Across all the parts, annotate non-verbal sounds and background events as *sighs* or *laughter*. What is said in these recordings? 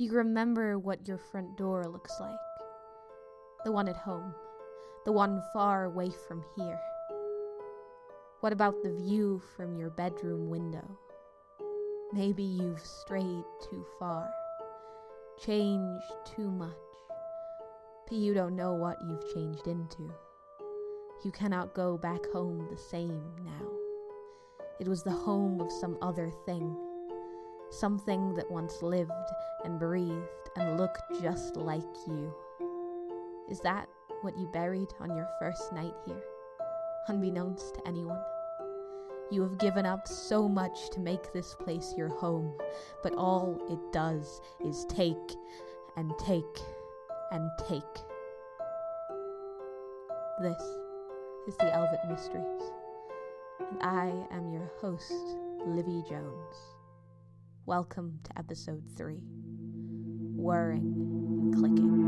Do you remember what your front door looks like? The one at home, the one far away from here. What about the view from your bedroom window? Maybe you've strayed too far, changed too much, but you don't know what you've changed into. You cannot go back home the same now. It was the home of some other thing, something that once lived and breathed and looked just like you. Is that what you buried on your first night here, unbeknownst to anyone? You have given up so much to make this place your home, but all it does is take and take and take. This is the Elvet Mysteries, and I am your host, Livy Jones. Welcome to episode 3 Whirring and Clicking.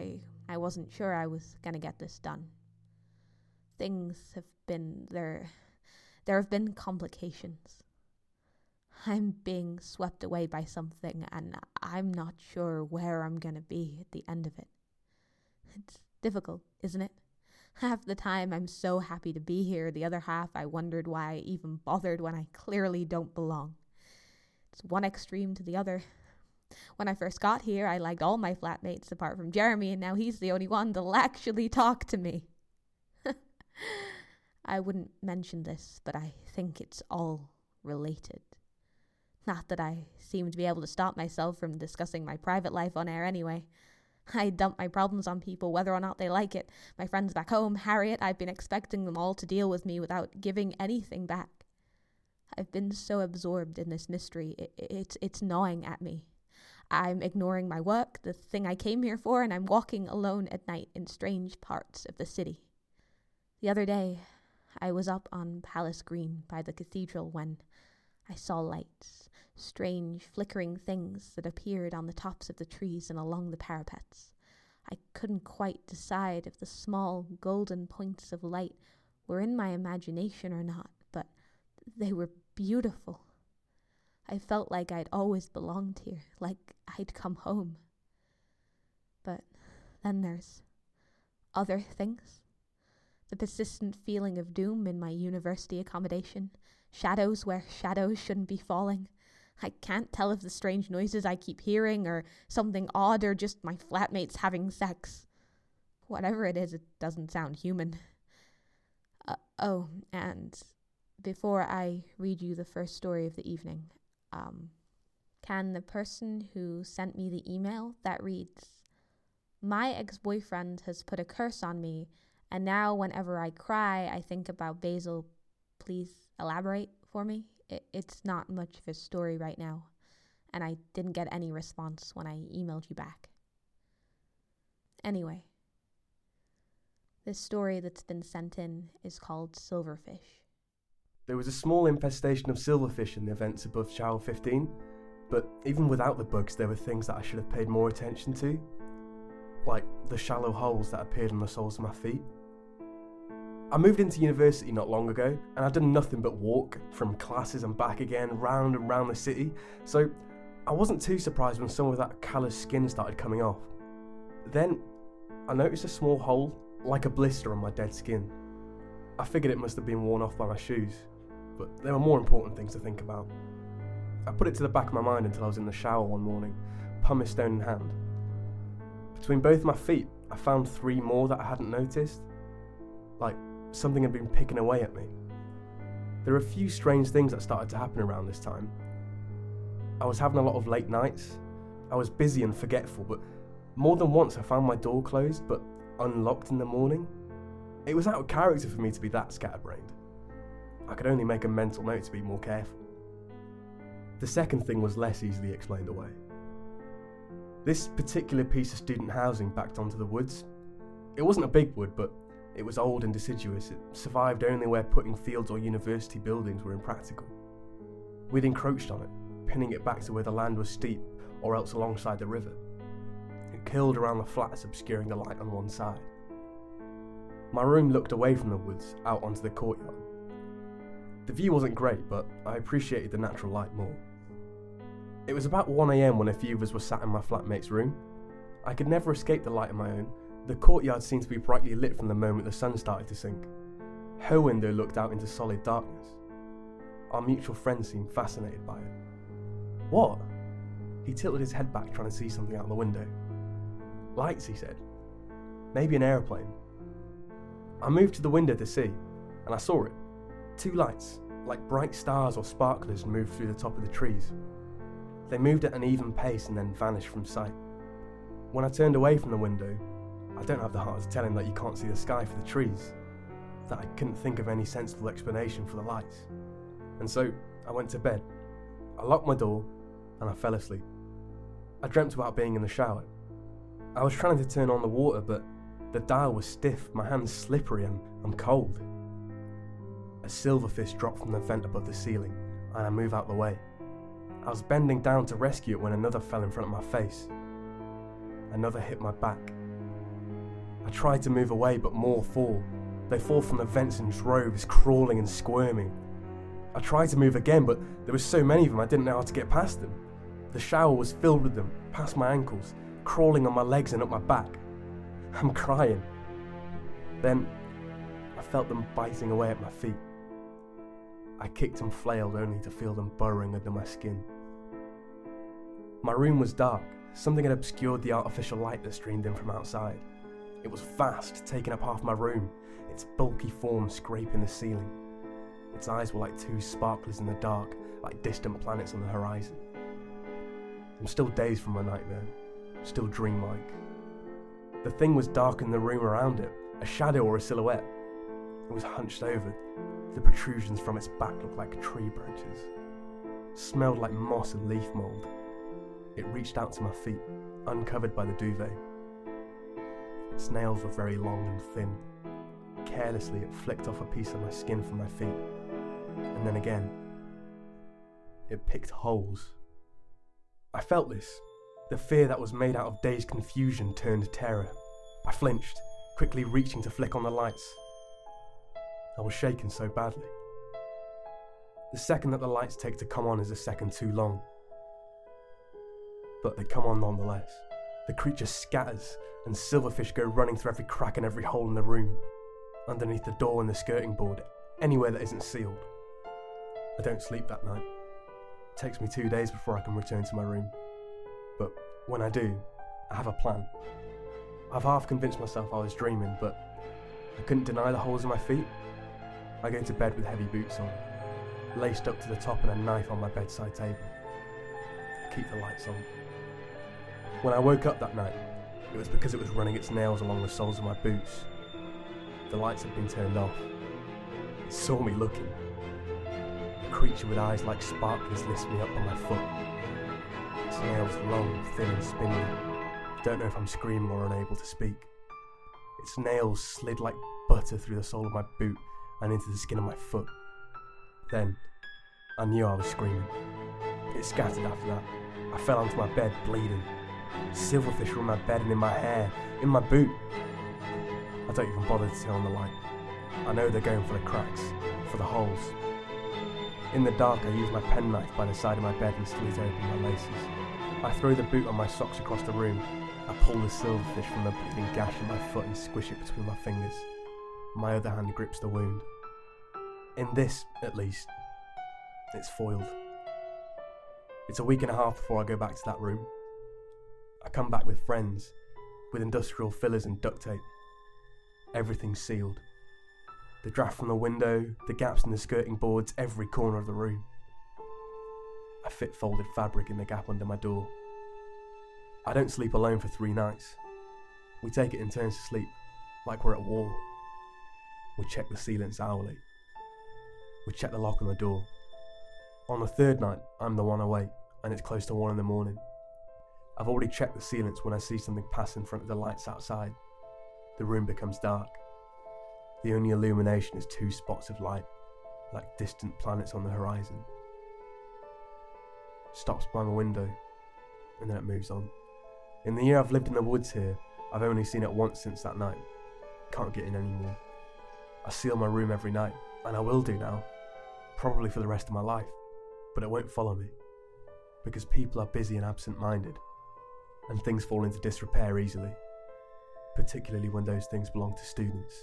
I I wasn't sure I was going to get this done. Things have been there there have been complications. I'm being swept away by something and I'm not sure where I'm going to be at the end of it. It's difficult, isn't it? Half the time I'm so happy to be here, the other half I wondered why I even bothered when I clearly don't belong. It's one extreme to the other. When I first got here, I liked all my flatmates apart from Jeremy, and now he's the only one that'll actually talk to me. *laughs* I wouldn't mention this, but I think it's all related. Not that I seem to be able to stop myself from discussing my private life on air anyway. I dump my problems on people whether or not they like it. My friends back home, Harriet, I've been expecting them all to deal with me without giving anything back. I've been so absorbed in this mystery, it, it's, it's gnawing at me. I'm ignoring my work, the thing I came here for, and I'm walking alone at night in strange parts of the city. The other day, I was up on Palace Green by the cathedral when I saw lights, strange flickering things that appeared on the tops of the trees and along the parapets. I couldn't quite decide if the small golden points of light were in my imagination or not, but they were beautiful. I felt like I'd always belonged here, like I'd come home. But then there's other things. The persistent feeling of doom in my university accommodation, shadows where shadows shouldn't be falling. I can't tell if the strange noises I keep hearing are something odd or just my flatmates having sex. Whatever it is, it doesn't sound human. Uh, oh, and before I read you the first story of the evening, um, can the person who sent me the email that reads, My ex boyfriend has put a curse on me, and now whenever I cry, I think about Basil. Please elaborate for me. It, it's not much of a story right now, and I didn't get any response when I emailed you back. Anyway, this story that's been sent in is called Silverfish. There was a small infestation of silverfish in the events above Shower 15, but even without the bugs, there were things that I should have paid more attention to. Like the shallow holes that appeared on the soles of my feet. I moved into university not long ago, and I'd done nothing but walk from classes and back again, round and round the city, so I wasn't too surprised when some of that callous skin started coming off. Then I noticed a small hole, like a blister on my dead skin. I figured it must have been worn off by my shoes, but there were more important things to think about. I put it to the back of my mind until I was in the shower one morning, pumice stone in hand. Between both my feet, I found three more that I hadn't noticed. Like something had been picking away at me. There were a few strange things that started to happen around this time. I was having a lot of late nights. I was busy and forgetful, but more than once I found my door closed but unlocked in the morning. It was out of character for me to be that scatterbrained. I could only make a mental note to be more careful. The second thing was less easily explained away. This particular piece of student housing backed onto the woods. It wasn't a big wood, but it was old and deciduous. It survived only where putting fields or university buildings were impractical. We'd encroached on it, pinning it back to where the land was steep or else alongside the river. It curled around the flats, obscuring the light on one side. My room looked away from the woods, out onto the courtyard. The view wasn't great, but I appreciated the natural light more. It was about 1am when a few of us were sat in my flatmate's room. I could never escape the light of my own. The courtyard seemed to be brightly lit from the moment the sun started to sink. Her window looked out into solid darkness. Our mutual friend seemed fascinated by it. What? He tilted his head back, trying to see something out of the window. Lights, he said. Maybe an aeroplane. I moved to the window to see, and I saw it. Two lights, like bright stars or sparklers, moved through the top of the trees. They moved at an even pace and then vanished from sight. When I turned away from the window, I don't have the heart to tell him that you can't see the sky for the trees, that I couldn't think of any sensible explanation for the lights. And so I went to bed. I locked my door and I fell asleep. I dreamt about being in the shower. I was trying to turn on the water, but the dial was stiff, my hands slippery, and I'm cold. A silverfish dropped from the vent above the ceiling, and I move out the way. I was bending down to rescue it when another fell in front of my face. Another hit my back. I tried to move away, but more fall. They fall from the vents in droves, crawling and squirming. I tried to move again, but there were so many of them I didn't know how to get past them. The shower was filled with them, past my ankles, crawling on my legs and up my back. I'm crying. Then I felt them biting away at my feet. I kicked and flailed only to feel them burrowing under my skin. My room was dark. Something had obscured the artificial light that streamed in from outside. It was vast, taking up half my room, its bulky form scraping the ceiling. Its eyes were like two sparklers in the dark, like distant planets on the horizon. I'm still dazed from my nightmare, still dreamlike. The thing was dark in the room around it, a shadow or a silhouette. It was hunched over. The protrusions from its back looked like tree branches. Smelled like moss and leaf mould. It reached out to my feet, uncovered by the duvet. Its nails were very long and thin. Carelessly, it flicked off a piece of my skin from my feet. And then again, it picked holes. I felt this. The fear that was made out of dazed confusion turned terror. I flinched, quickly reaching to flick on the lights. I was shaken so badly. The second that the lights take to come on is a second too long. But they come on nonetheless. The creature scatters, and silverfish go running through every crack and every hole in the room, underneath the door and the skirting board, anywhere that isn't sealed. I don't sleep that night. It takes me two days before I can return to my room. But when I do, I have a plan. I've half convinced myself I was dreaming, but I couldn't deny the holes in my feet. I go to bed with heavy boots on, laced up to the top and a knife on my bedside table. I keep the lights on. When I woke up that night, it was because it was running its nails along the soles of my boots. The lights had been turned off. It saw me looking. A creature with eyes like sparklers lifts me up on my foot. Its nails long, thin and spindly. Don't know if I'm screaming or unable to speak. Its nails slid like butter through the sole of my boot and into the skin of my foot. Then, I knew I was screaming. It scattered after that. I fell onto my bed, bleeding. Silverfish were in my bed and in my hair, in my boot. I don't even bother to turn on the light. I know they're going for the cracks, for the holes. In the dark, I use my penknife by the side of my bed and slit open my laces. I throw the boot on my socks across the room. I pull the silverfish from the bleeding gash in my foot and squish it between my fingers. My other hand grips the wound. In this, at least, it's foiled. It's a week and a half before I go back to that room. I come back with friends, with industrial fillers and duct tape. Everything's sealed. The draft from the window, the gaps in the skirting boards, every corner of the room. I fit folded fabric in the gap under my door. I don't sleep alone for three nights. We take it in turns to sleep, like we're at war. We check the ceilings hourly. We check the lock on the door. On the third night, I'm the one awake, and it's close to one in the morning. I've already checked the ceilings when I see something pass in front of the lights outside. The room becomes dark. The only illumination is two spots of light, like distant planets on the horizon. Stops by my window, and then it moves on. In the year I've lived in the woods here, I've only seen it once since that night. Can't get in anymore. I seal my room every night, and I will do now. Probably for the rest of my life. But it won't follow me. Because people are busy and absent minded, and things fall into disrepair easily. Particularly when those things belong to students.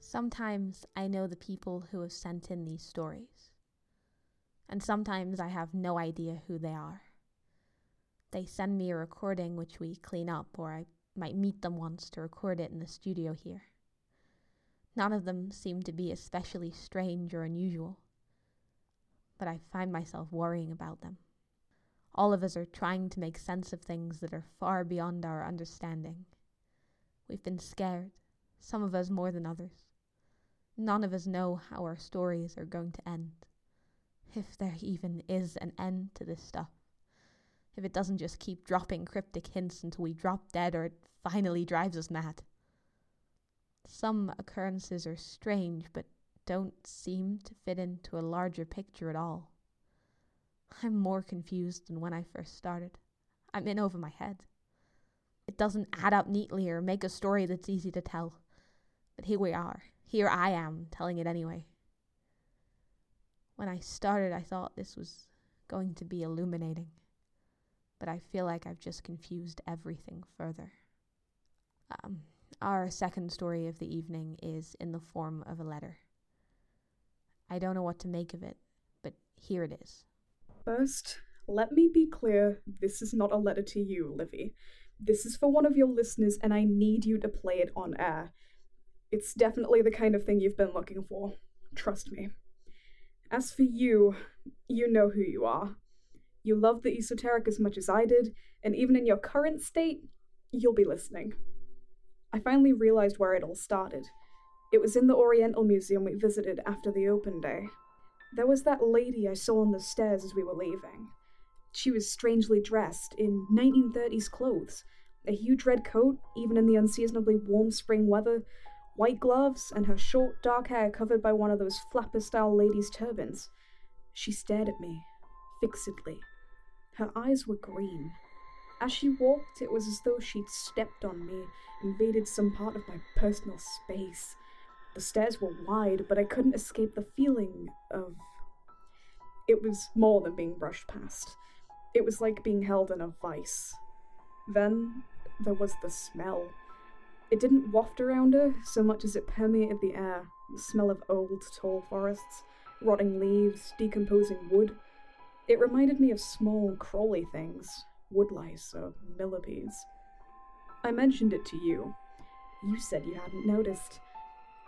Sometimes I know the people who have sent in these stories, and sometimes I have no idea who they are. They send me a recording which we clean up, or I might meet them once to record it in the studio here. None of them seem to be especially strange or unusual, but I find myself worrying about them. All of us are trying to make sense of things that are far beyond our understanding. We've been scared, some of us more than others. None of us know how our stories are going to end, if there even is an end to this stuff if it doesn't just keep dropping cryptic hints until we drop dead or it finally drives us mad. Some occurrences are strange but don't seem to fit into a larger picture at all. I'm more confused than when I first started. I'm in over my head. It doesn't add up neatly or make a story that's easy to tell. But here we are. Here I am, telling it anyway. When I started, I thought this was going to be illuminating but I feel like I've just confused everything further. Um, our second story of the evening is in the form of a letter. I don't know what to make of it, but here it is. First, let me be clear this is not a letter to you, Livy. This is for one of your listeners, and I need you to play it on air. It's definitely the kind of thing you've been looking for. Trust me. As for you, you know who you are. You love the esoteric as much as I did, and even in your current state, you'll be listening. I finally realized where it all started. It was in the Oriental Museum we visited after the open day. There was that lady I saw on the stairs as we were leaving. She was strangely dressed in 1930s clothes a huge red coat, even in the unseasonably warm spring weather, white gloves, and her short, dark hair covered by one of those flapper style ladies' turbans. She stared at me, fixedly. Her eyes were green. As she walked, it was as though she'd stepped on me, invaded some part of my personal space. The stairs were wide, but I couldn't escape the feeling of. It was more than being brushed past. It was like being held in a vice. Then there was the smell. It didn't waft around her so much as it permeated the air the smell of old, tall forests, rotting leaves, decomposing wood. It reminded me of small, crawly things, woodlice or millipedes. I mentioned it to you. You said you hadn't noticed.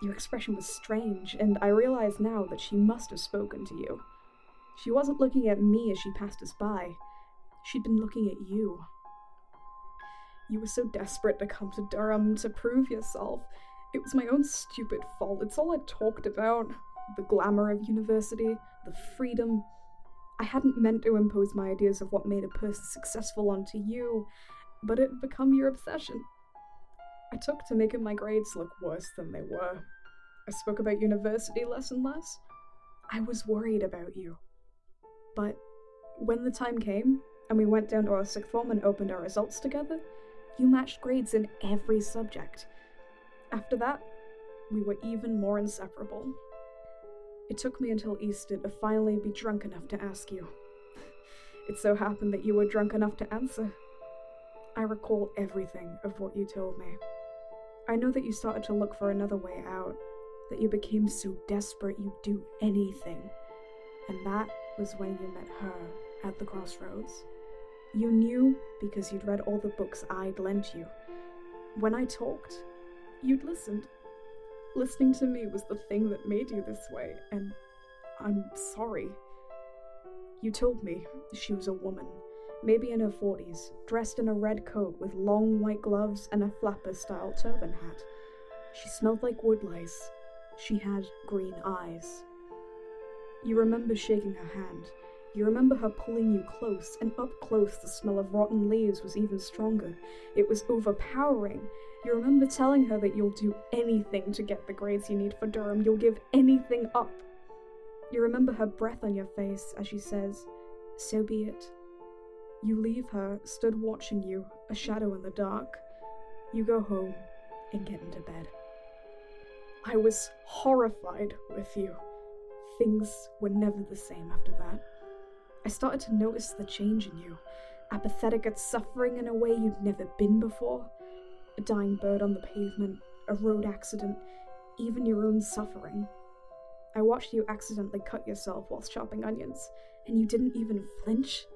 Your expression was strange, and I realize now that she must have spoken to you. She wasn't looking at me as she passed us by. She'd been looking at you. You were so desperate to come to Durham to prove yourself. It was my own stupid fault. It's all I talked about. The glamour of university, the freedom, I hadn't meant to impose my ideas of what made a person successful onto you, but it had become your obsession. I took to making my grades look worse than they were. I spoke about university less and less. I was worried about you. But when the time came, and we went down to our sixth form and opened our results together, you matched grades in every subject. After that, we were even more inseparable. It took me until Easter to finally be drunk enough to ask you. It so happened that you were drunk enough to answer. I recall everything of what you told me. I know that you started to look for another way out, that you became so desperate you'd do anything. And that was when you met her at the crossroads. You knew because you'd read all the books I'd lent you. When I talked, you'd listened. Listening to me was the thing that made you this way, and I'm sorry. You told me she was a woman, maybe in her 40s, dressed in a red coat with long white gloves and a flapper style turban hat. She smelled like woodlice. She had green eyes. You remember shaking her hand. You remember her pulling you close, and up close the smell of rotten leaves was even stronger. It was overpowering. You remember telling her that you'll do anything to get the grades you need for Durham, you'll give anything up. You remember her breath on your face as she says, So be it. You leave her, stood watching you, a shadow in the dark. You go home and get into bed. I was horrified with you. Things were never the same after that. I started to notice the change in you, apathetic at suffering in a way you'd never been before. A dying bird on the pavement, a road accident, even your own suffering. I watched you accidentally cut yourself whilst chopping onions, and you didn't even flinch.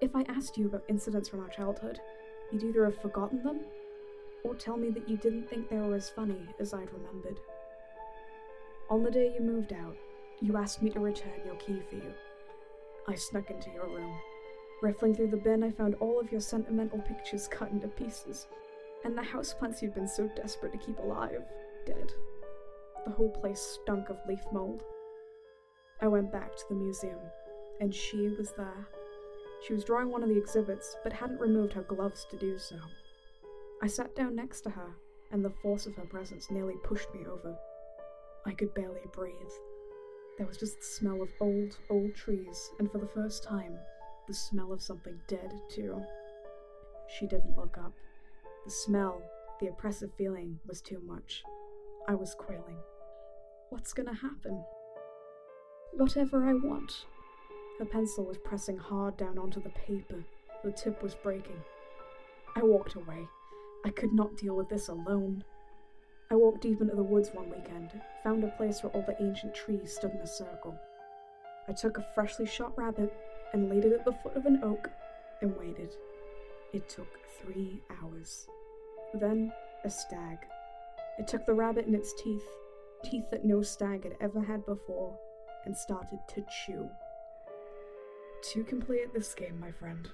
If I asked you about incidents from our childhood, you'd either have forgotten them or tell me that you didn't think they were as funny as I'd remembered. On the day you moved out, you asked me to return your key for you. I snuck into your room. Riffling through the bin, I found all of your sentimental pictures cut into pieces, and the houseplants you'd been so desperate to keep alive, dead. The whole place stunk of leaf mold. I went back to the museum, and she was there. She was drawing one of the exhibits, but hadn't removed her gloves to do so. I sat down next to her, and the force of her presence nearly pushed me over. I could barely breathe. There was just the smell of old, old trees, and for the first time, the smell of something dead, too. She didn't look up. The smell, the oppressive feeling, was too much. I was quailing. What's gonna happen? Whatever I want. Her pencil was pressing hard down onto the paper. The tip was breaking. I walked away. I could not deal with this alone. I walked deep into the woods one weekend, found a place where all the ancient trees stood in a circle. I took a freshly shot rabbit and laid it at the foot of an oak and waited. It took three hours. Then a stag. It took the rabbit in its teeth, teeth that no stag had ever had before, and started to chew. To complete this game, my friend.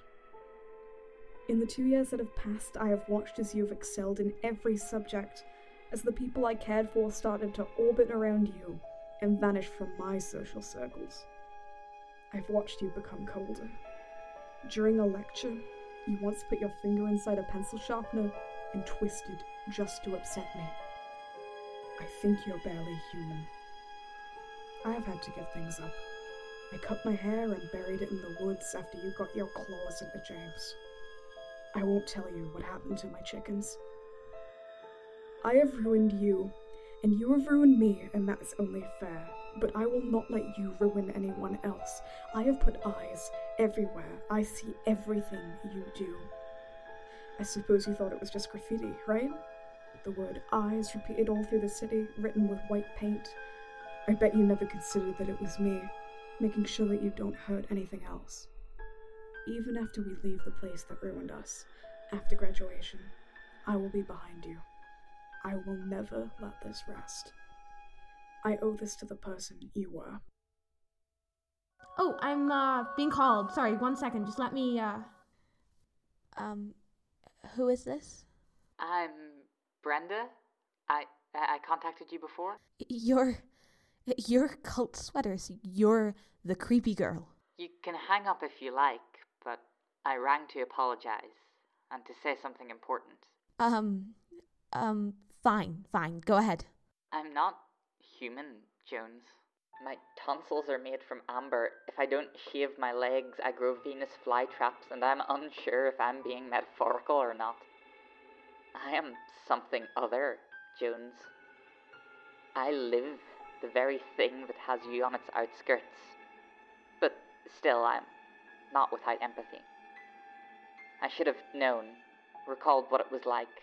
In the two years that have passed, I have watched as you have excelled in every subject, as the people I cared for started to orbit around you and vanish from my social circles. I've watched you become colder. During a lecture, you once put your finger inside a pencil sharpener and twisted just to upset me. I think you're barely human. I have had to give things up. I cut my hair and buried it in the woods after you got your claws into James. I won't tell you what happened to my chickens. I have ruined you, and you have ruined me, and that is only fair. But I will not let you ruin anyone else. I have put eyes everywhere. I see everything you do. I suppose you thought it was just graffiti, right? The word eyes repeated all through the city, written with white paint. I bet you never considered that it was me, making sure that you don't hurt anything else. Even after we leave the place that ruined us, after graduation, I will be behind you. I will never let this rest. I owe this to the person you were. Oh, I'm uh being called. Sorry, one second. Just let me uh Um who is this? I'm Brenda. I I contacted you before. You're you're cult sweaters. You're the creepy girl. You can hang up if you like, but I rang to apologize and to say something important. Um um fine, fine. Go ahead. I'm not human, Jones. My tonsils are made from amber. If I don't shave my legs, I grow Venus flytraps, and I'm unsure if I'm being metaphorical or not. I am something other, Jones. I live the very thing that has you on its outskirts. But still, I'm not without empathy. I should have known, recalled what it was like.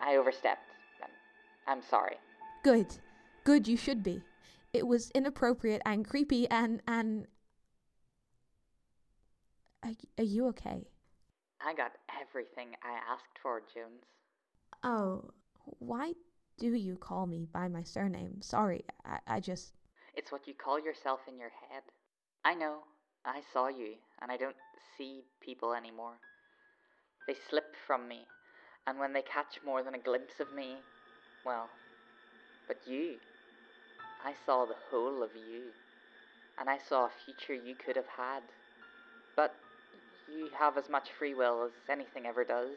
I overstepped. I'm, sorry. Good. Good, you should be. It was inappropriate and creepy and and are, are you okay? I got everything I asked for, Jones. Oh, why do you call me by my surname? Sorry, I, I just. It's what you call yourself in your head. I know. I saw you, and I don't see people anymore. They slip from me, and when they catch more than a glimpse of me, well, but you. I saw the whole of you. and I saw a future you could have had. But you have as much free will as anything ever does.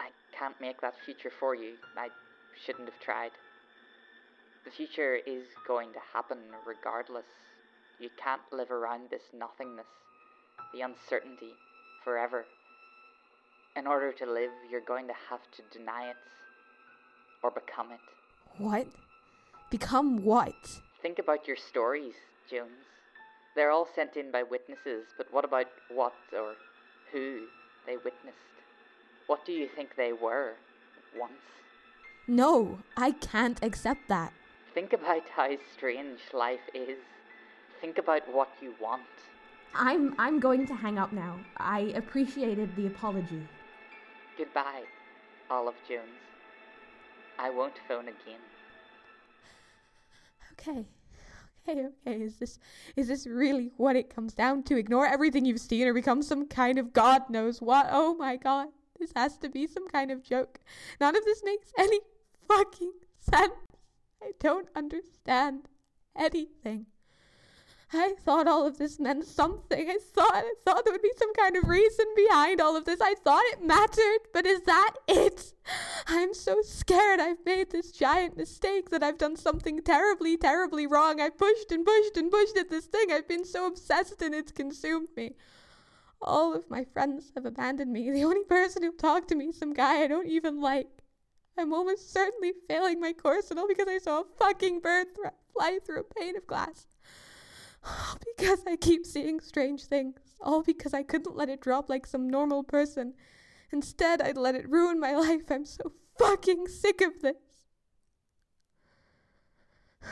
I can't make that future for you. I shouldn't have tried. The future is going to happen regardless. You can't live around this nothingness, the uncertainty, forever. In order to live, you're going to have to deny it or become it. What? Become what? Think about your stories, Jones. They're all sent in by witnesses, but what about what or who they witnessed? What do you think they were once? No, I can't accept that. Think about how strange life is. Think about what you want. I'm I'm going to hang up now. I appreciated the apology. Goodbye, Olive Jones. I won't phone again. Okay. Okay, okay. Is this is this really what it comes down to? Ignore everything you've seen or become some kind of god knows what. Oh my god. This has to be some kind of joke. None of this makes any fucking sense. I don't understand anything. I thought all of this meant something. I thought I thought there would be some kind of reason behind all of this. I thought it mattered, but is that it? I'm so scared I've made this giant mistake that I've done something terribly, terribly wrong. I pushed and pushed and pushed at this thing. I've been so obsessed and it's consumed me. All of my friends have abandoned me. The only person who talked to me is some guy I don't even like. I'm almost certainly failing my course and all because I saw a fucking bird th- fly through a pane of glass. *gasps* Because I keep seeing strange things. All because I couldn't let it drop like some normal person. Instead, I'd let it ruin my *laughs* life. I'm so fucking sick of this. *sighs*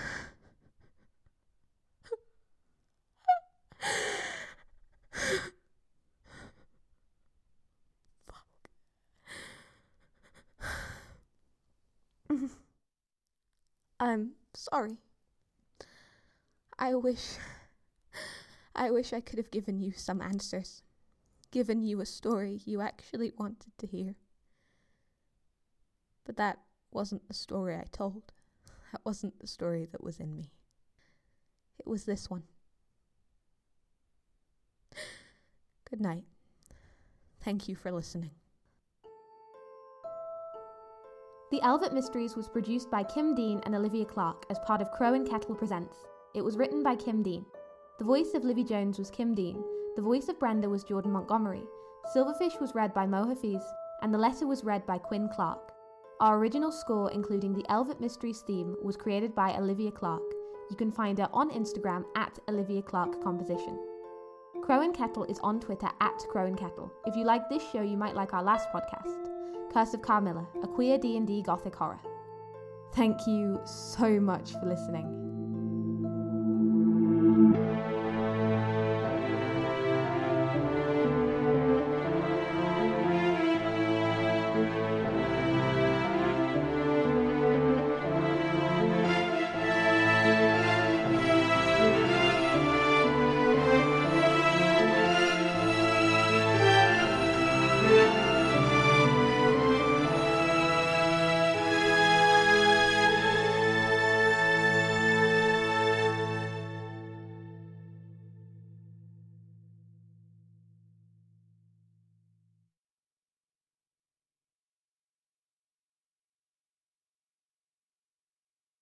*sighs* I'm sorry. I wish. I wish I could have given you some answers, given you a story you actually wanted to hear. But that wasn't the story I told. That wasn't the story that was in me. It was this one. Good night. Thank you for listening. The Elvet Mysteries was produced by Kim Dean and Olivia Clark as part of Crow and Kettle Presents. It was written by Kim Dean. The voice of Livy Jones was Kim Dean. The voice of Brenda was Jordan Montgomery. Silverfish was read by Mo Hafiz, and the letter was read by Quinn Clark. Our original score, including the Elvet Mysteries theme, was created by Olivia Clark. You can find her on Instagram at Olivia Clark Composition. Crow and Kettle is on Twitter at Crow and Kettle. If you like this show, you might like our last podcast, Curse of Carmilla, a queer D&D gothic horror. Thank you so much for listening.